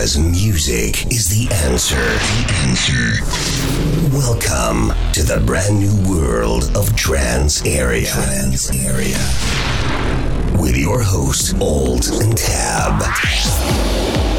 Because music is the answer. The answer. Welcome to the brand new world of Trance Area. Trance Area. With your hosts, Alt and Tab.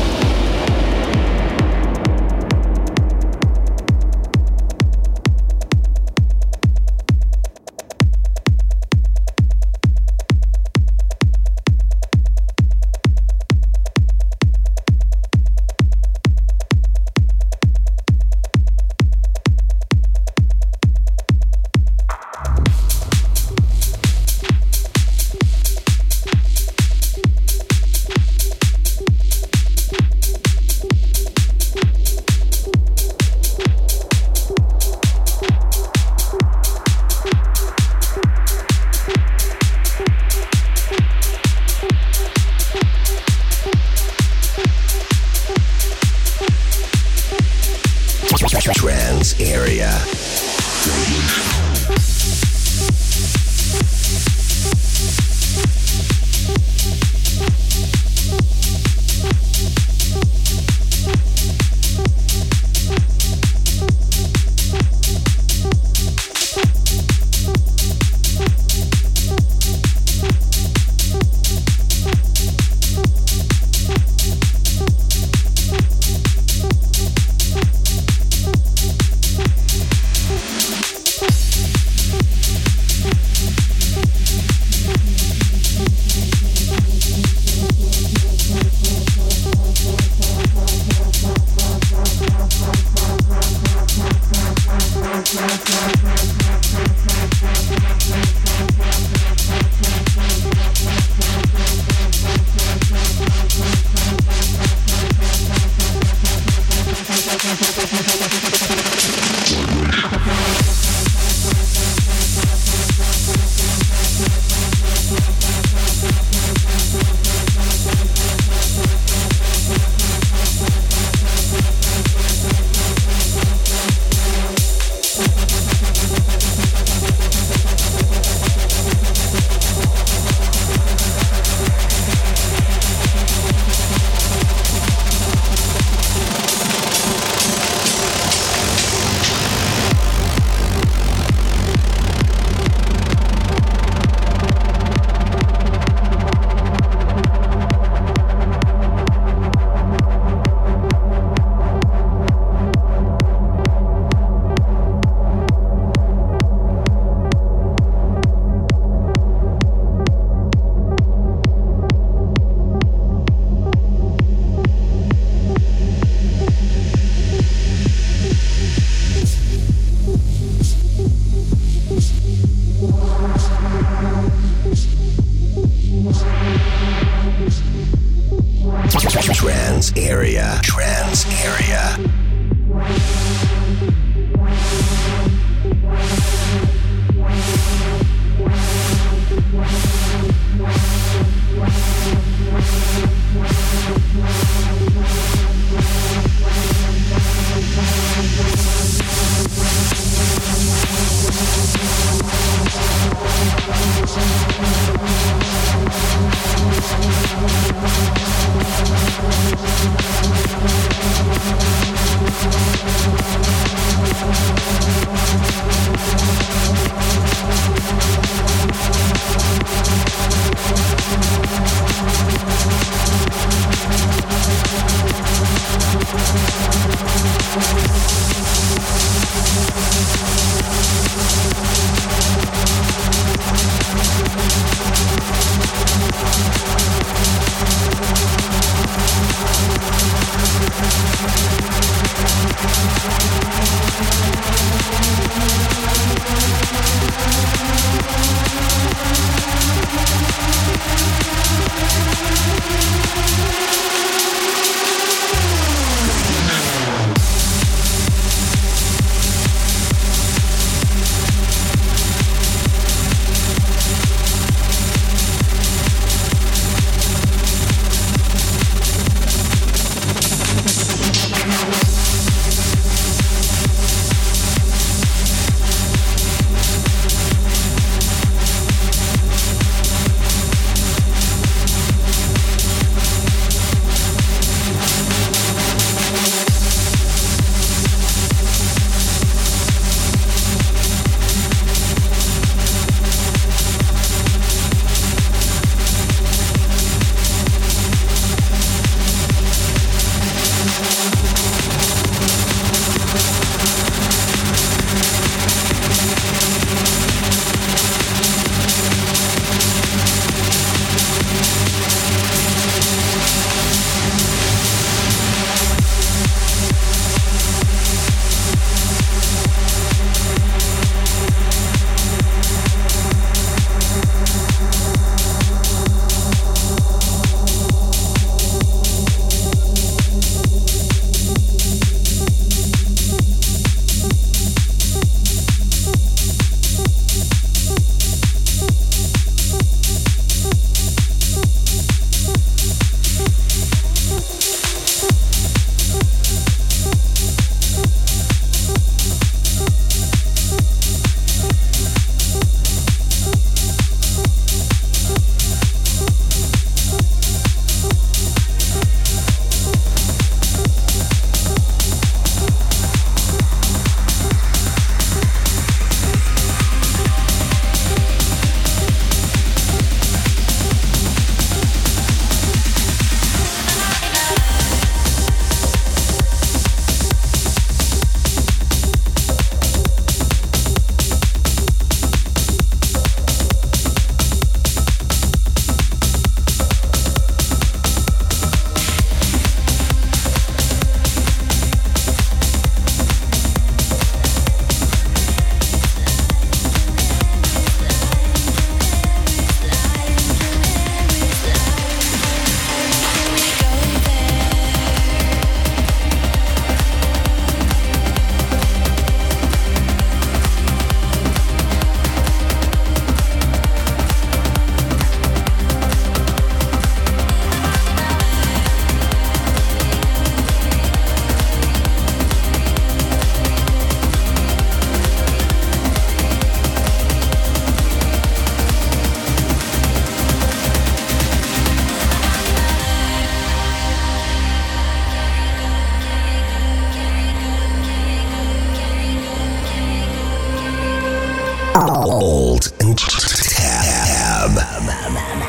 man.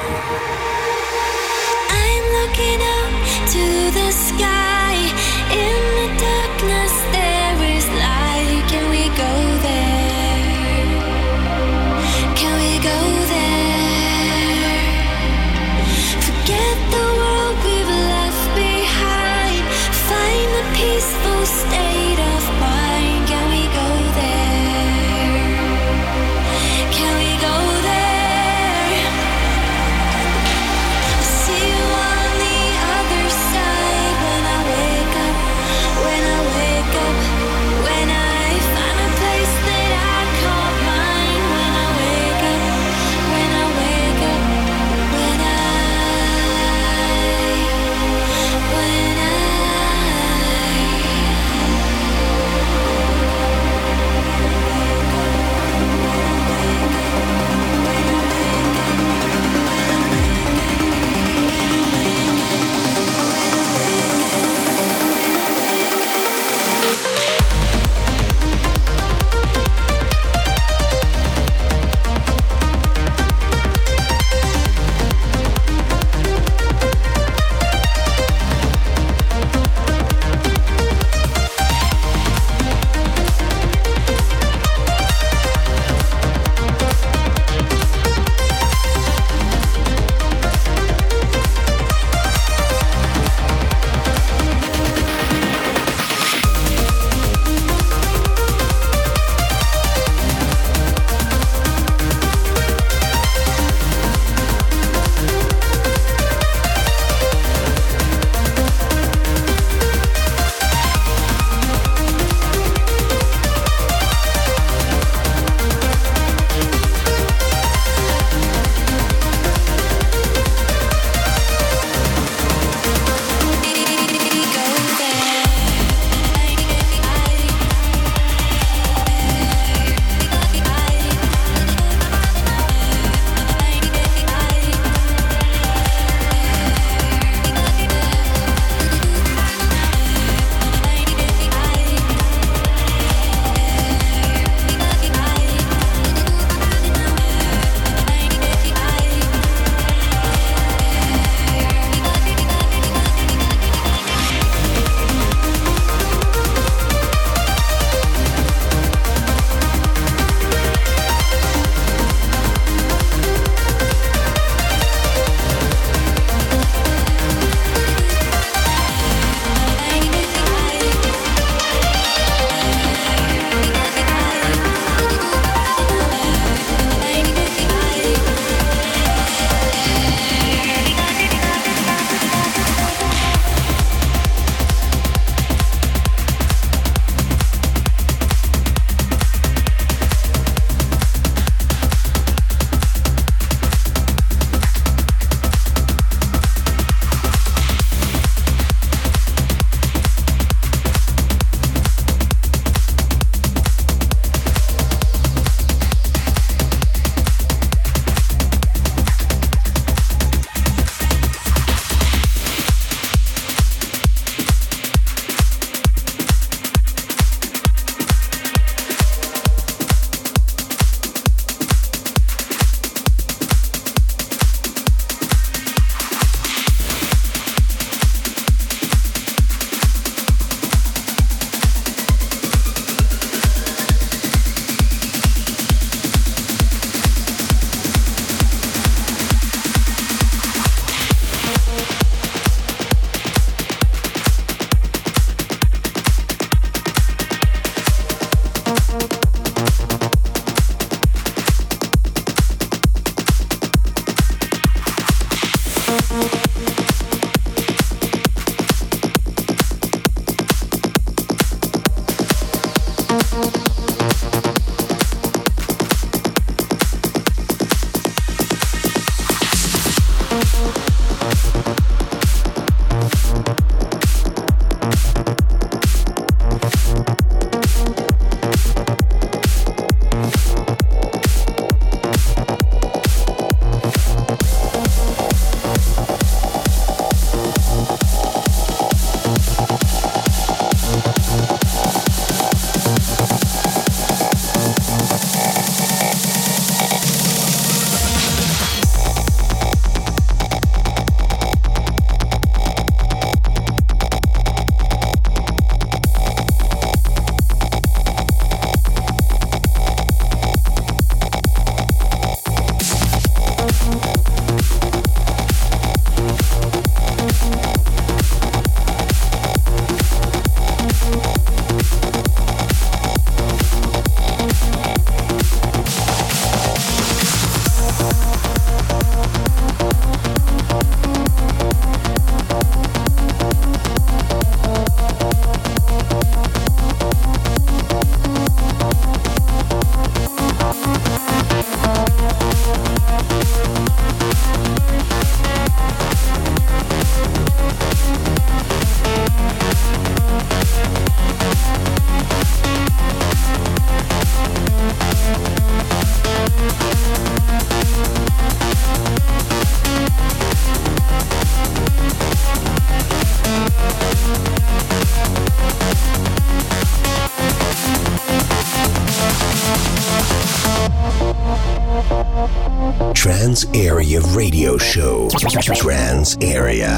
Area.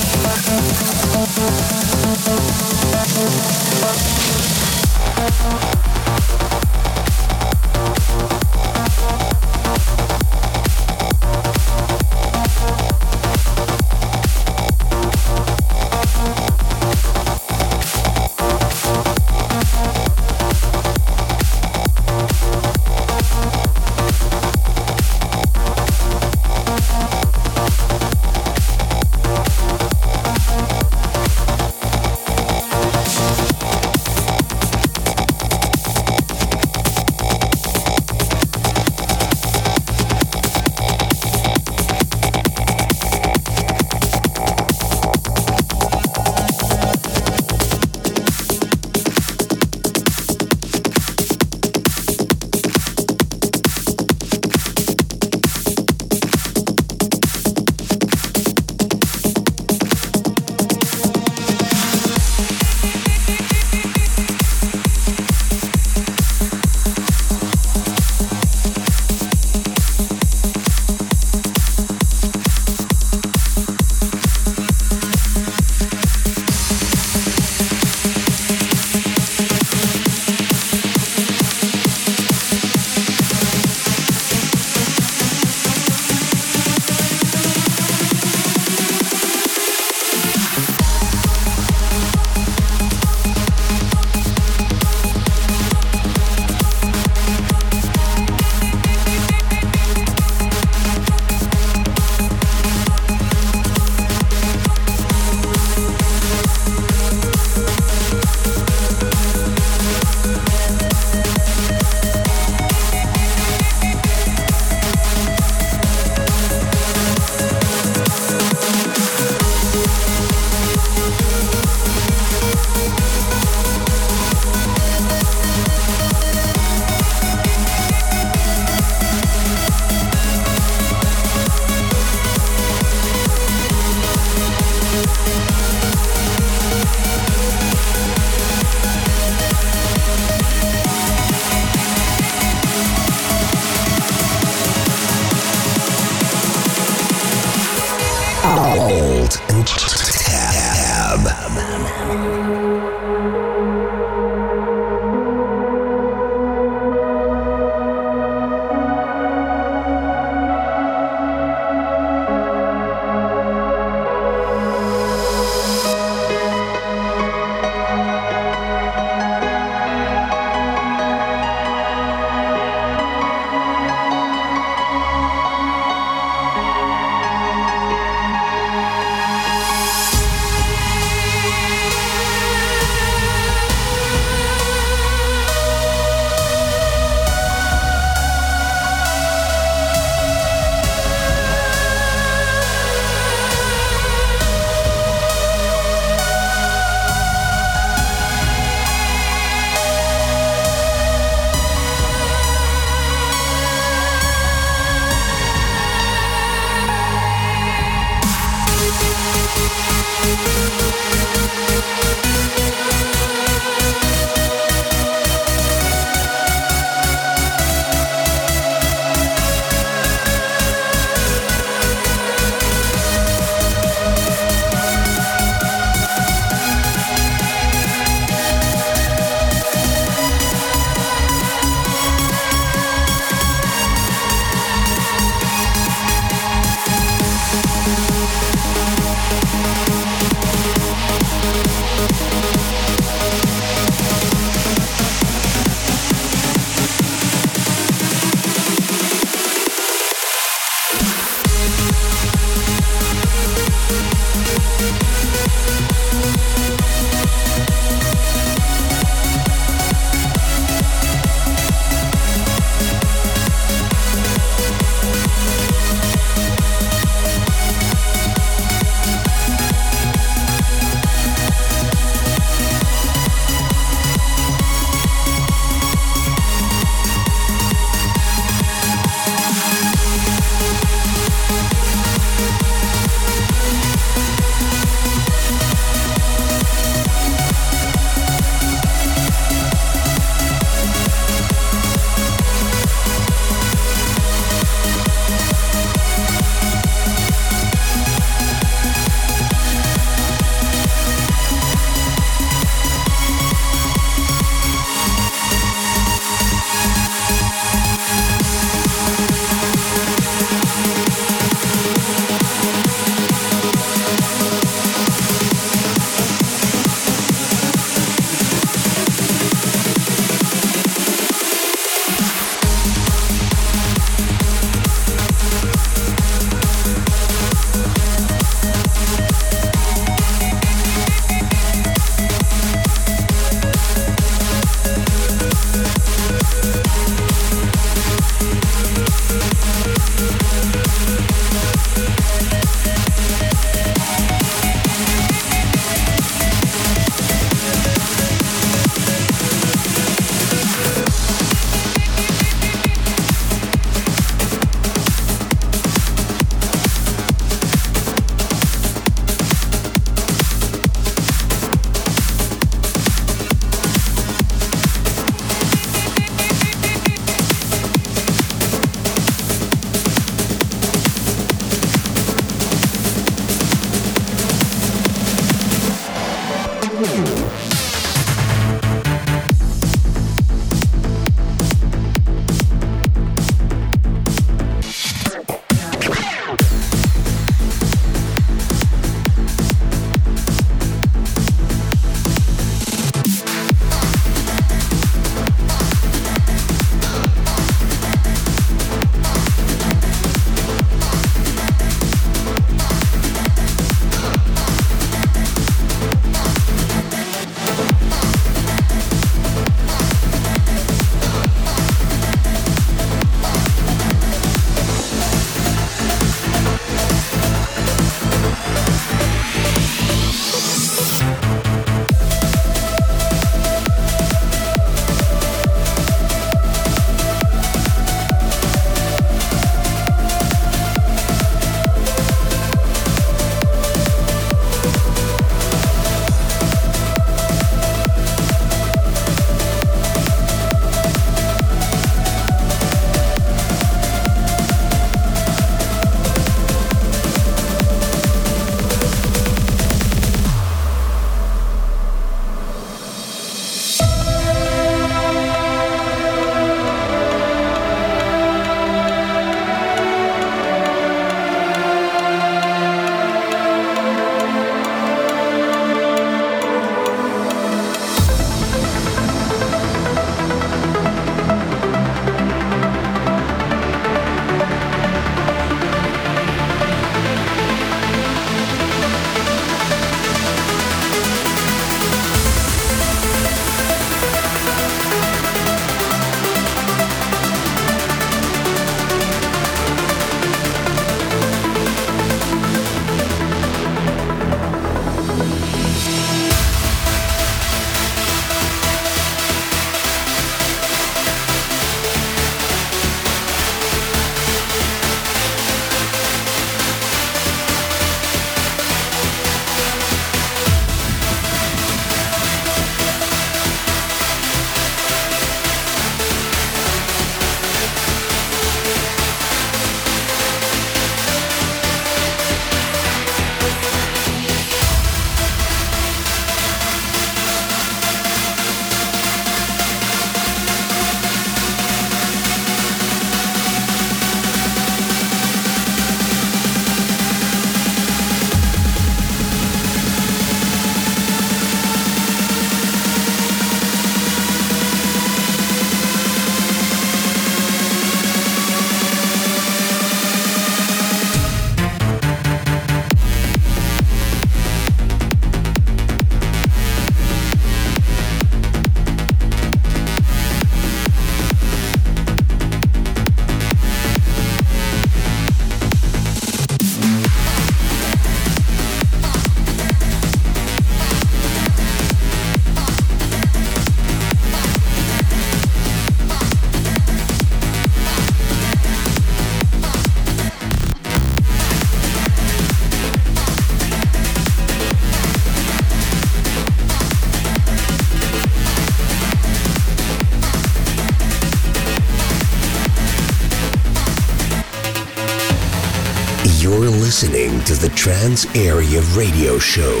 Listening to the Trance Area Radio Show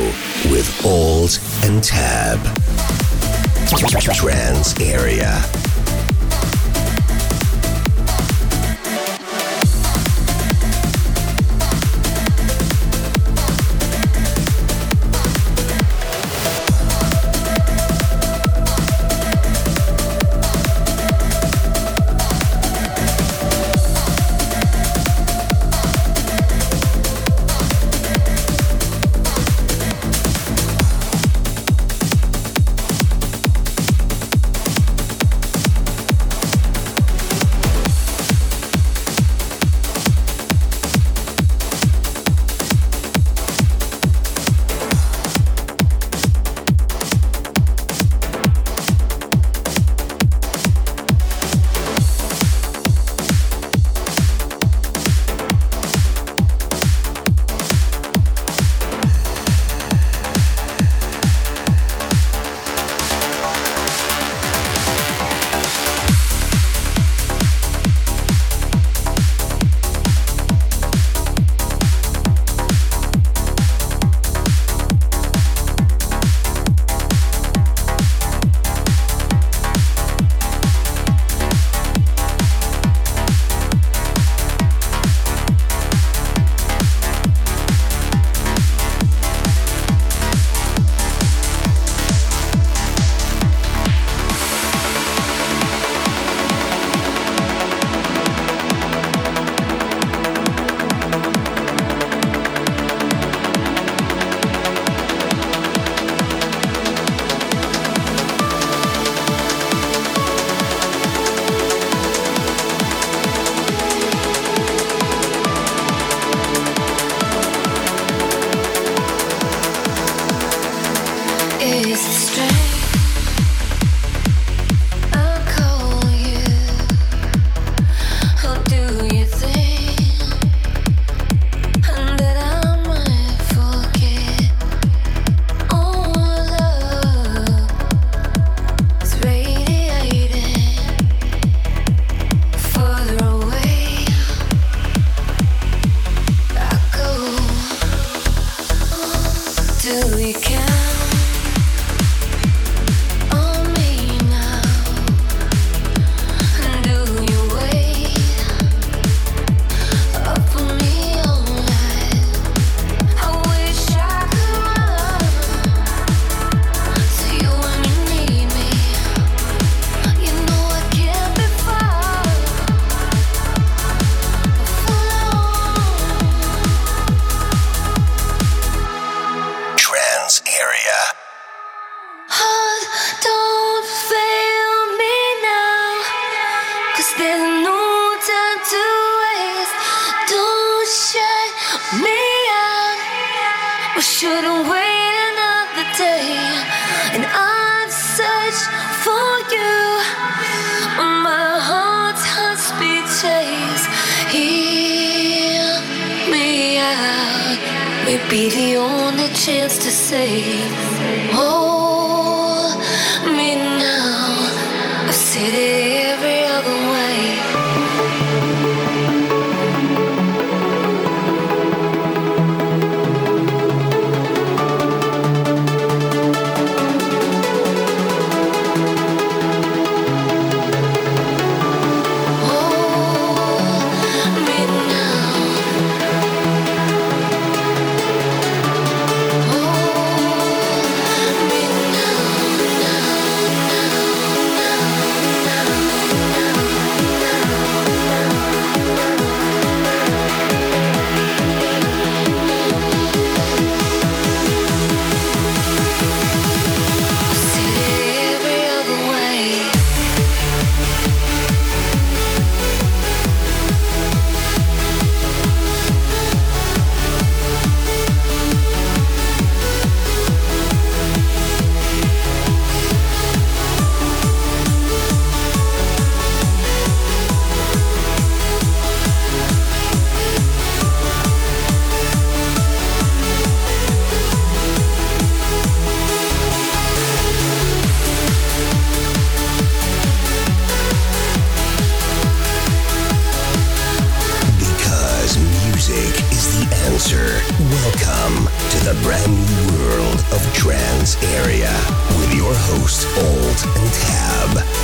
with Alt and Tab. Trance Area. the only chance to say, Oh. Of Trance Area with your host, Alt and Tab.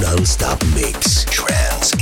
Non-stop mix. Trance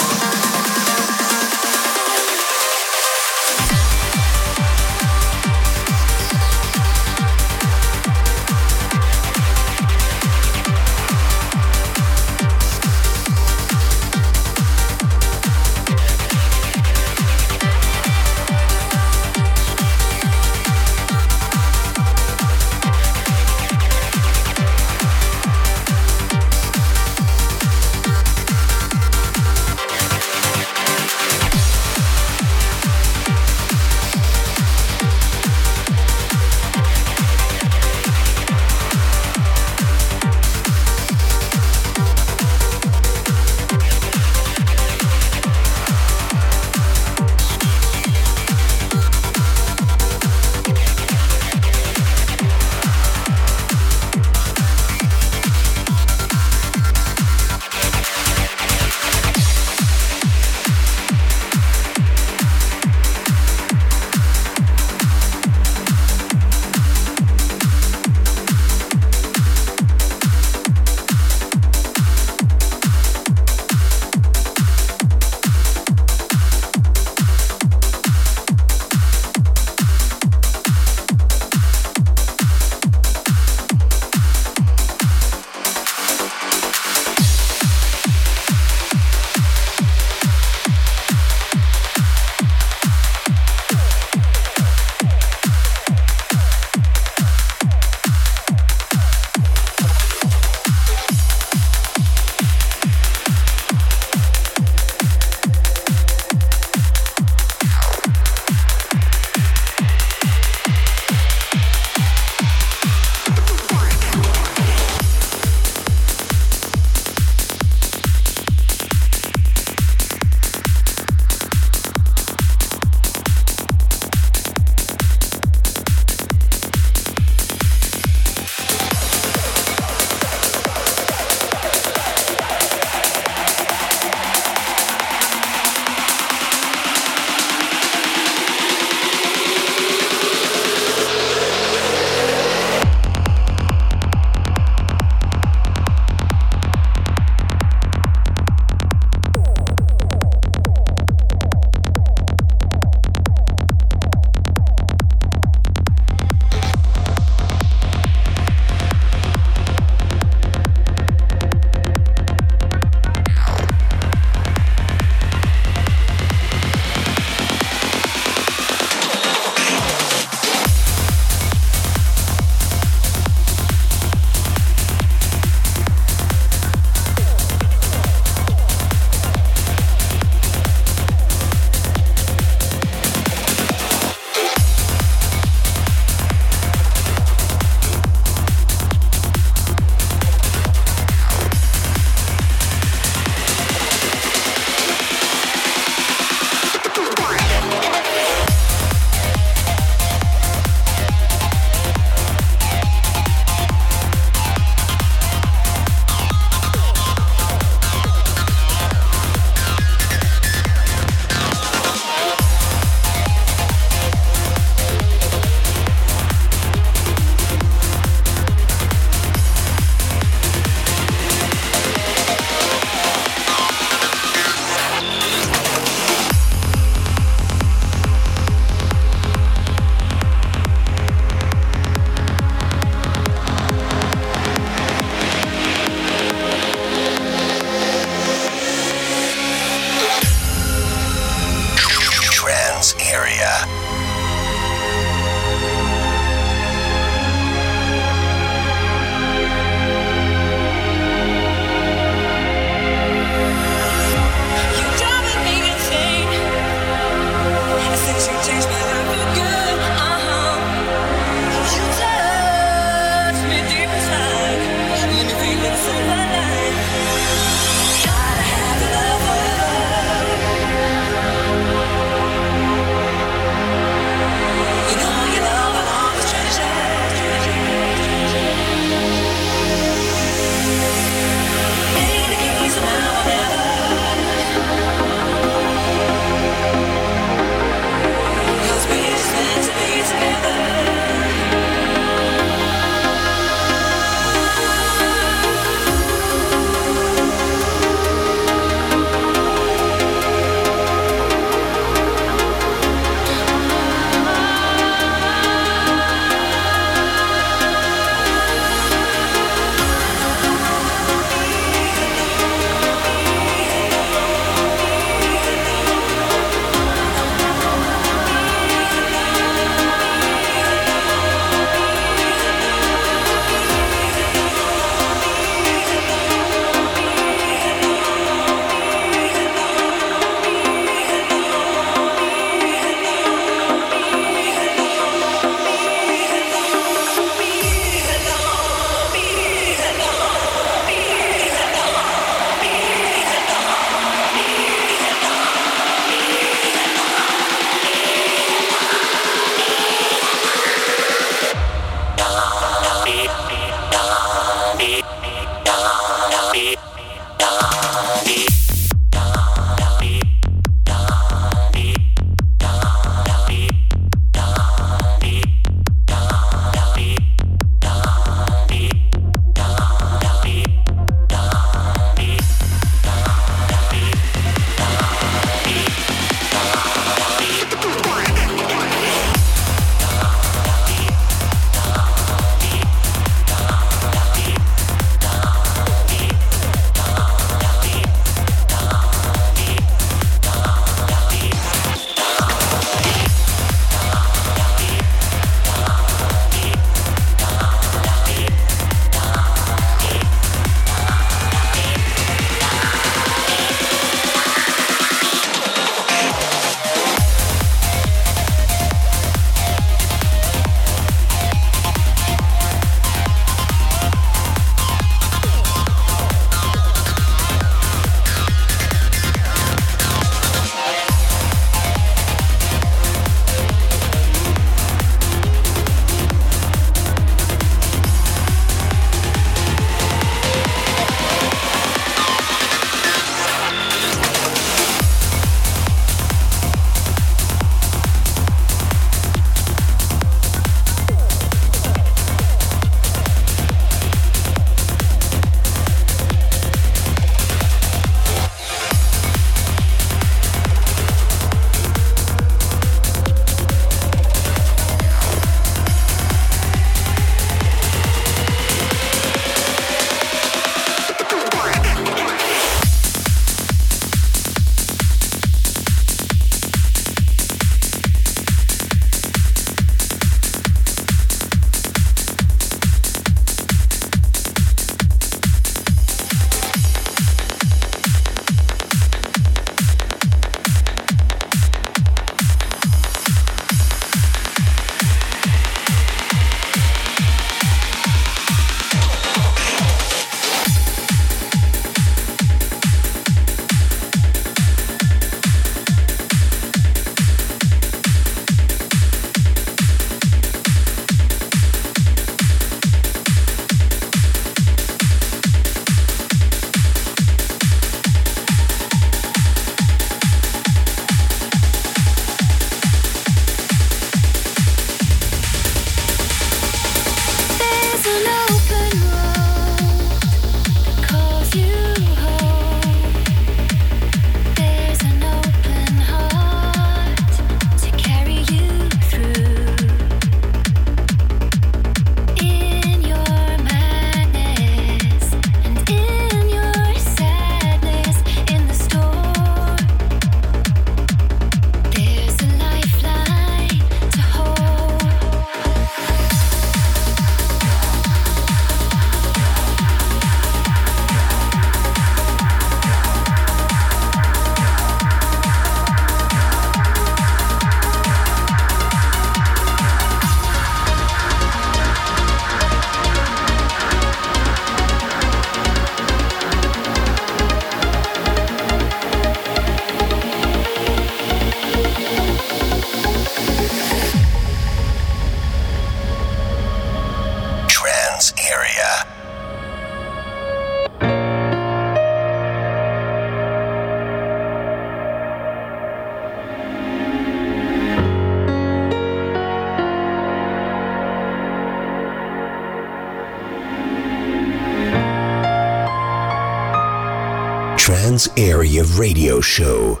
Area Radio Show.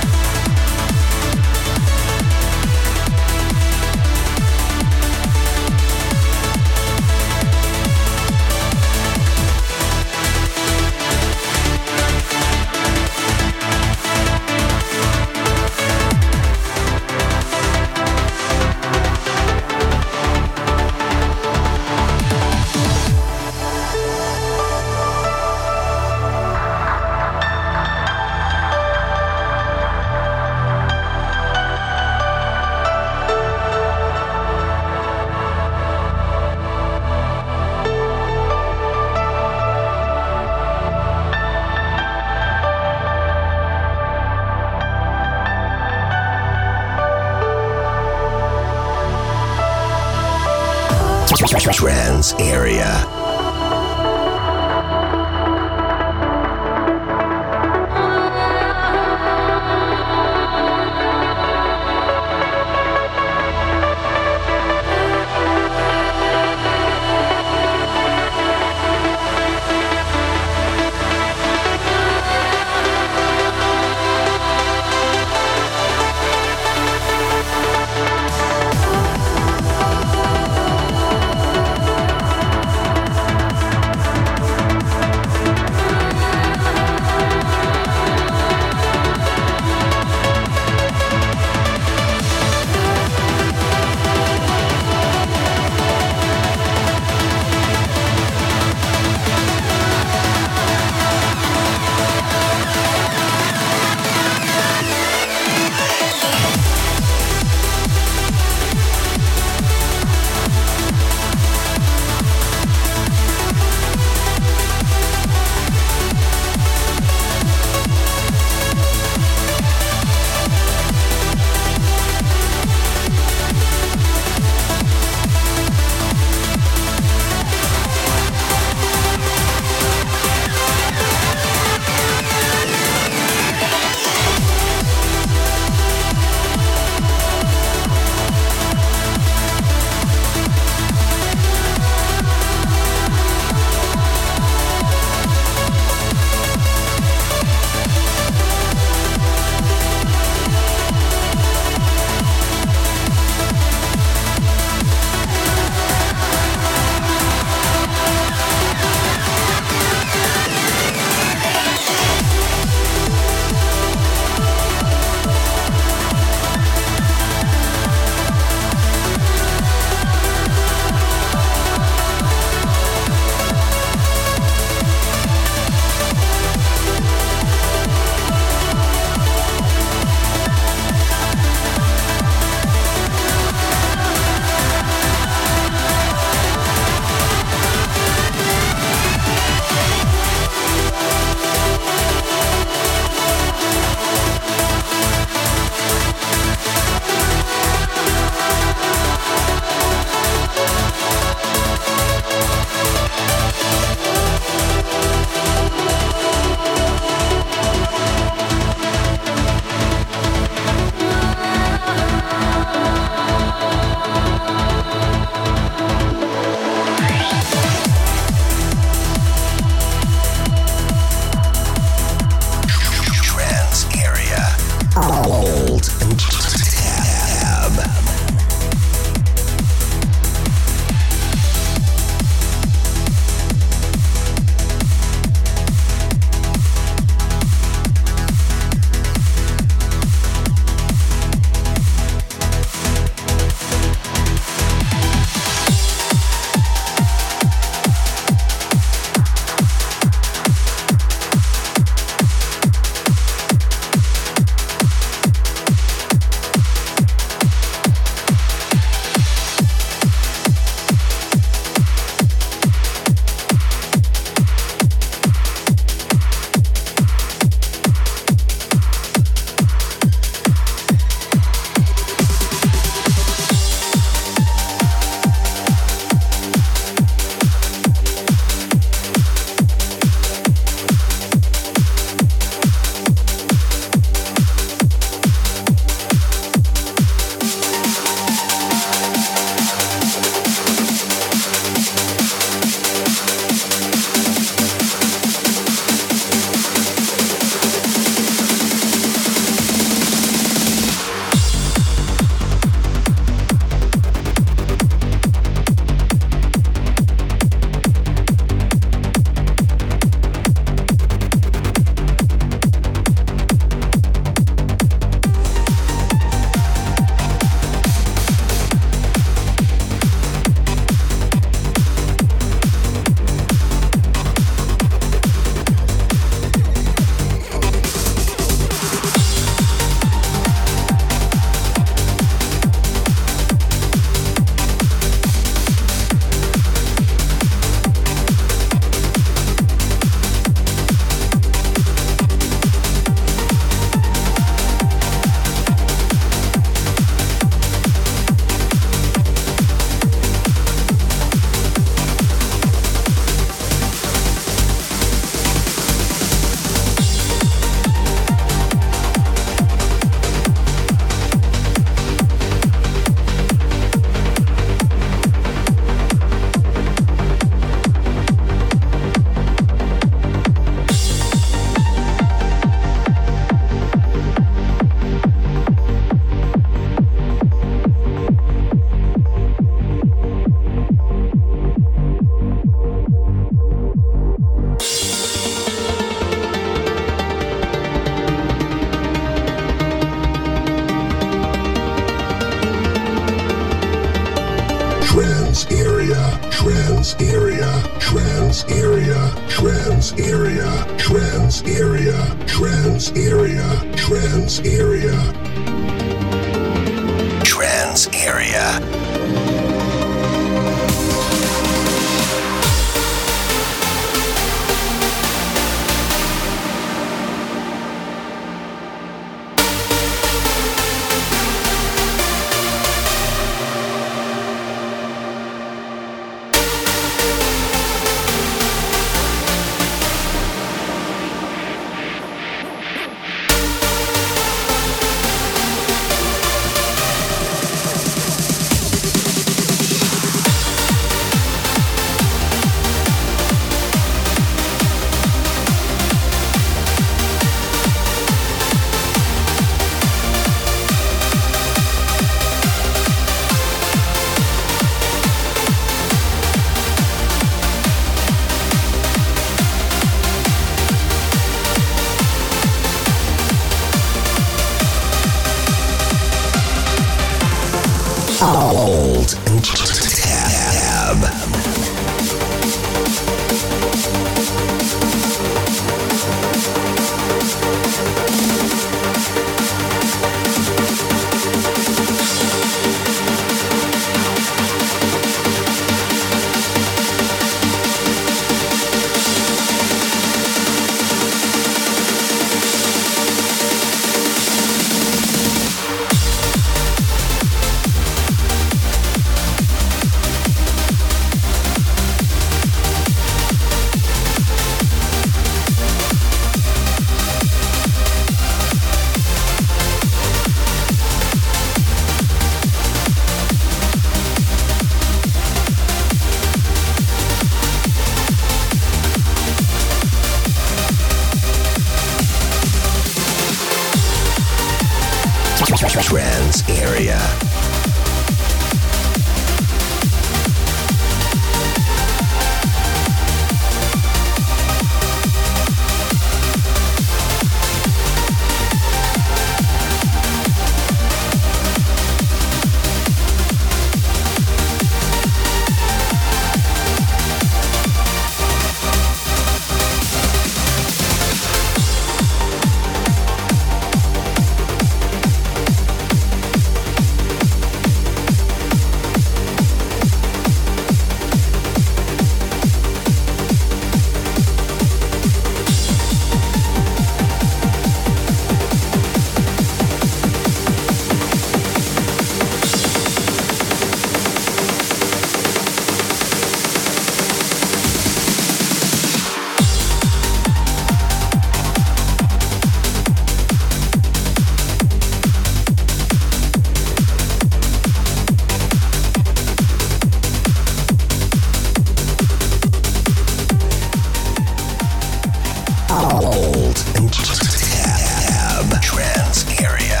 Alt and tab. Trance area.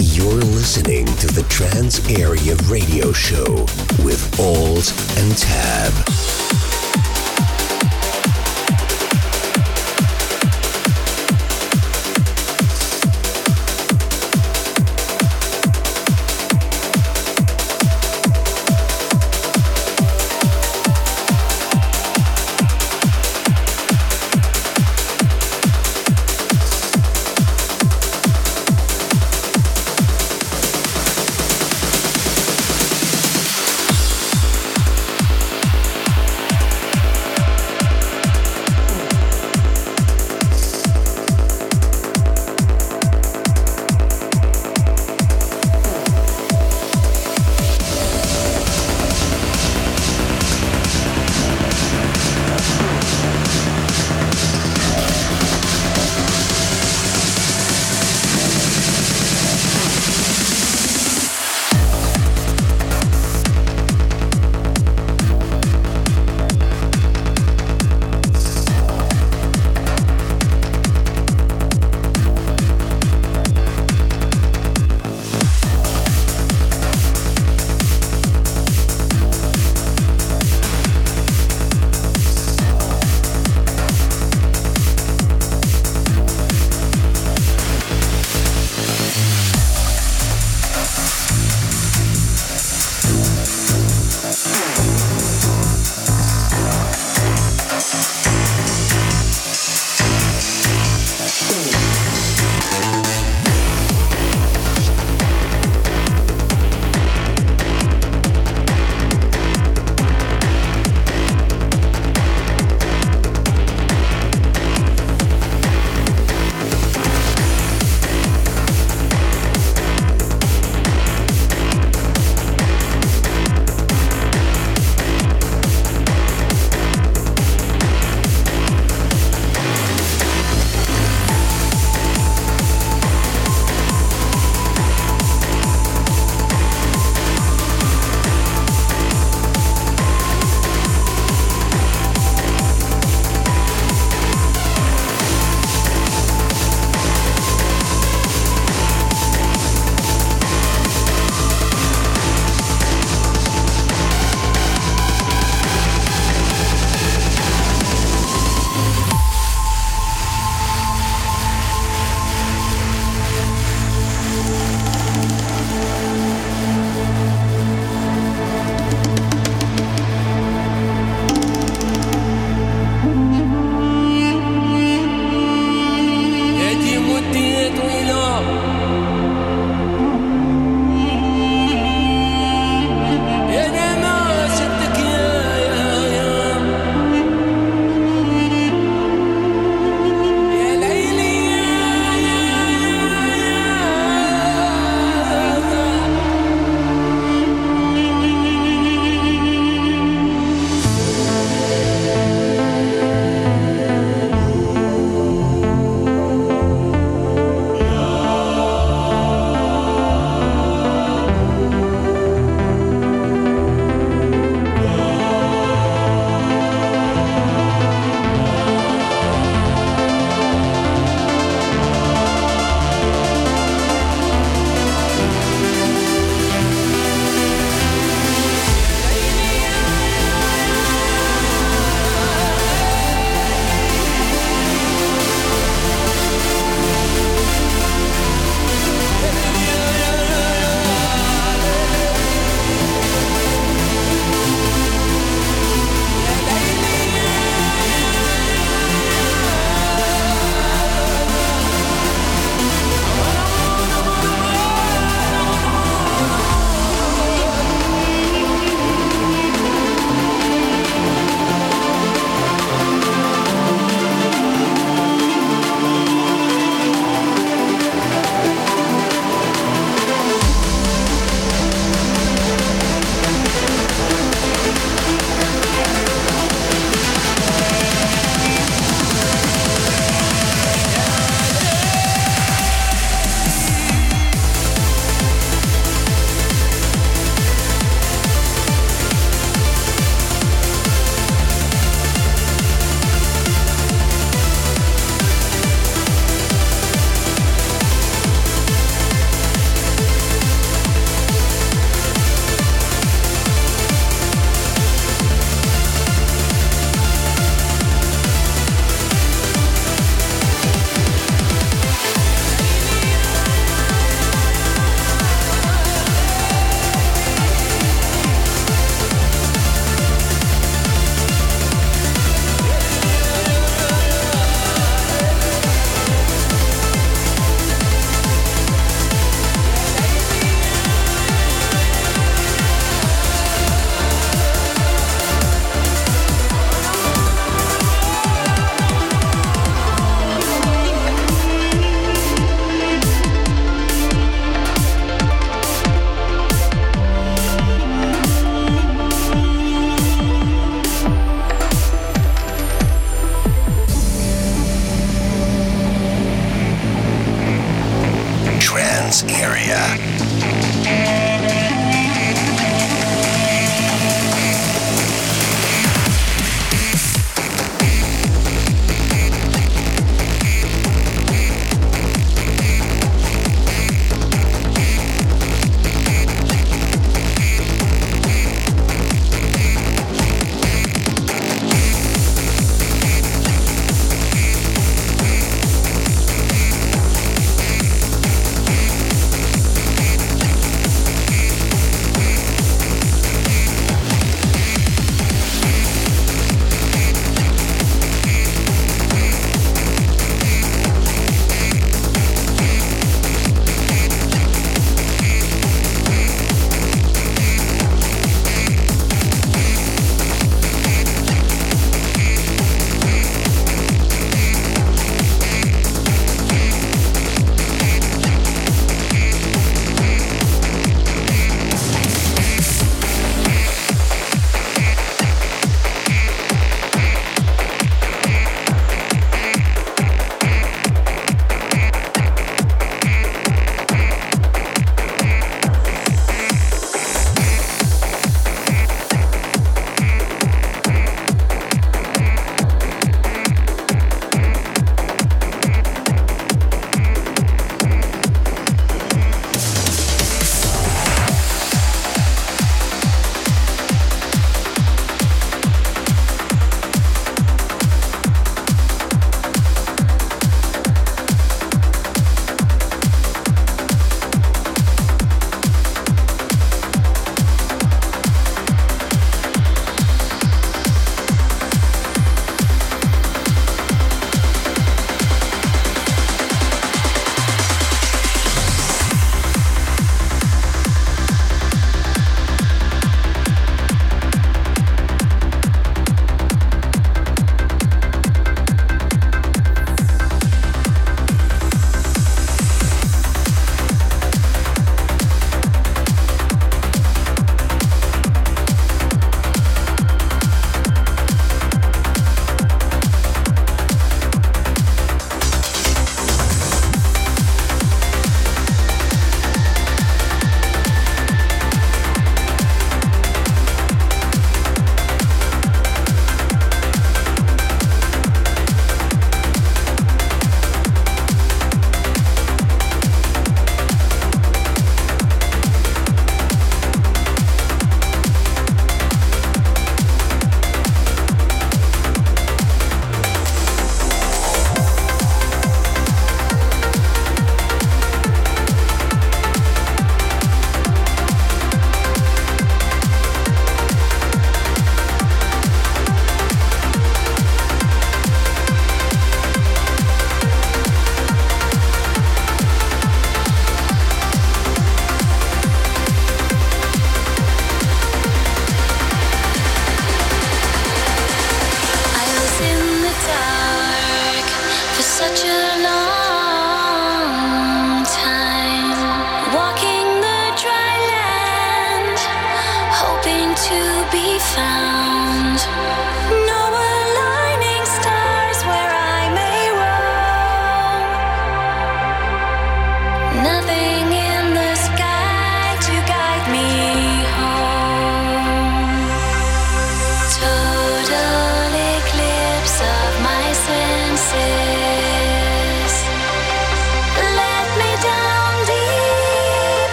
You're listening to the Trance Area Radio Show with Alt and Tab.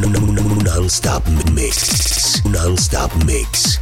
Non-stop mix. Non-stop mix.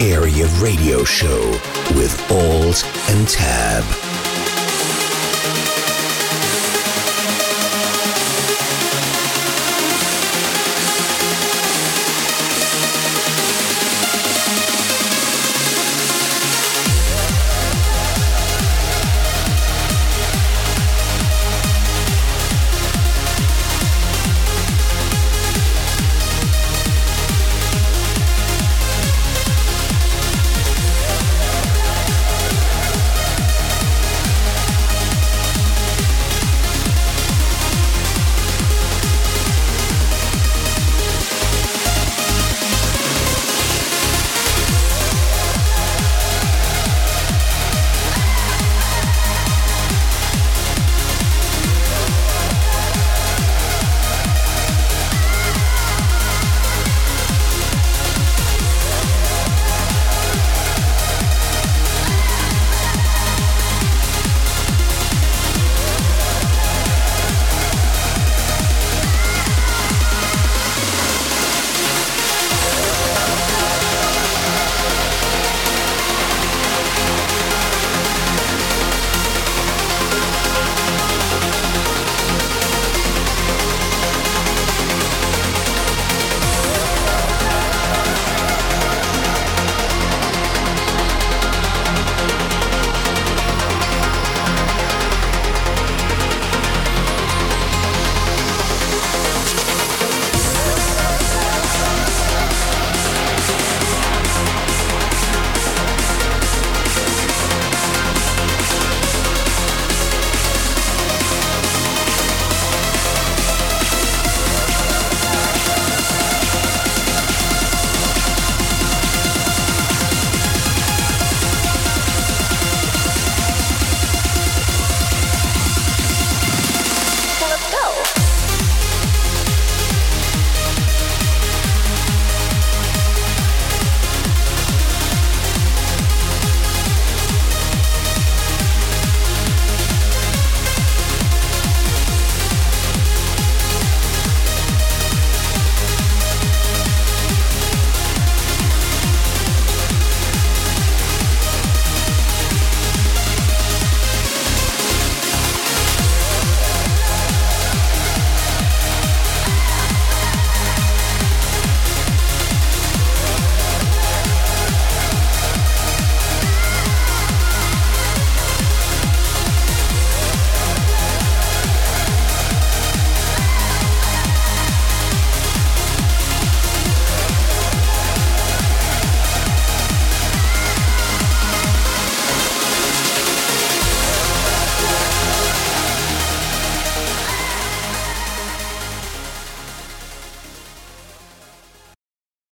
Area Radio Show with Alt and Tab.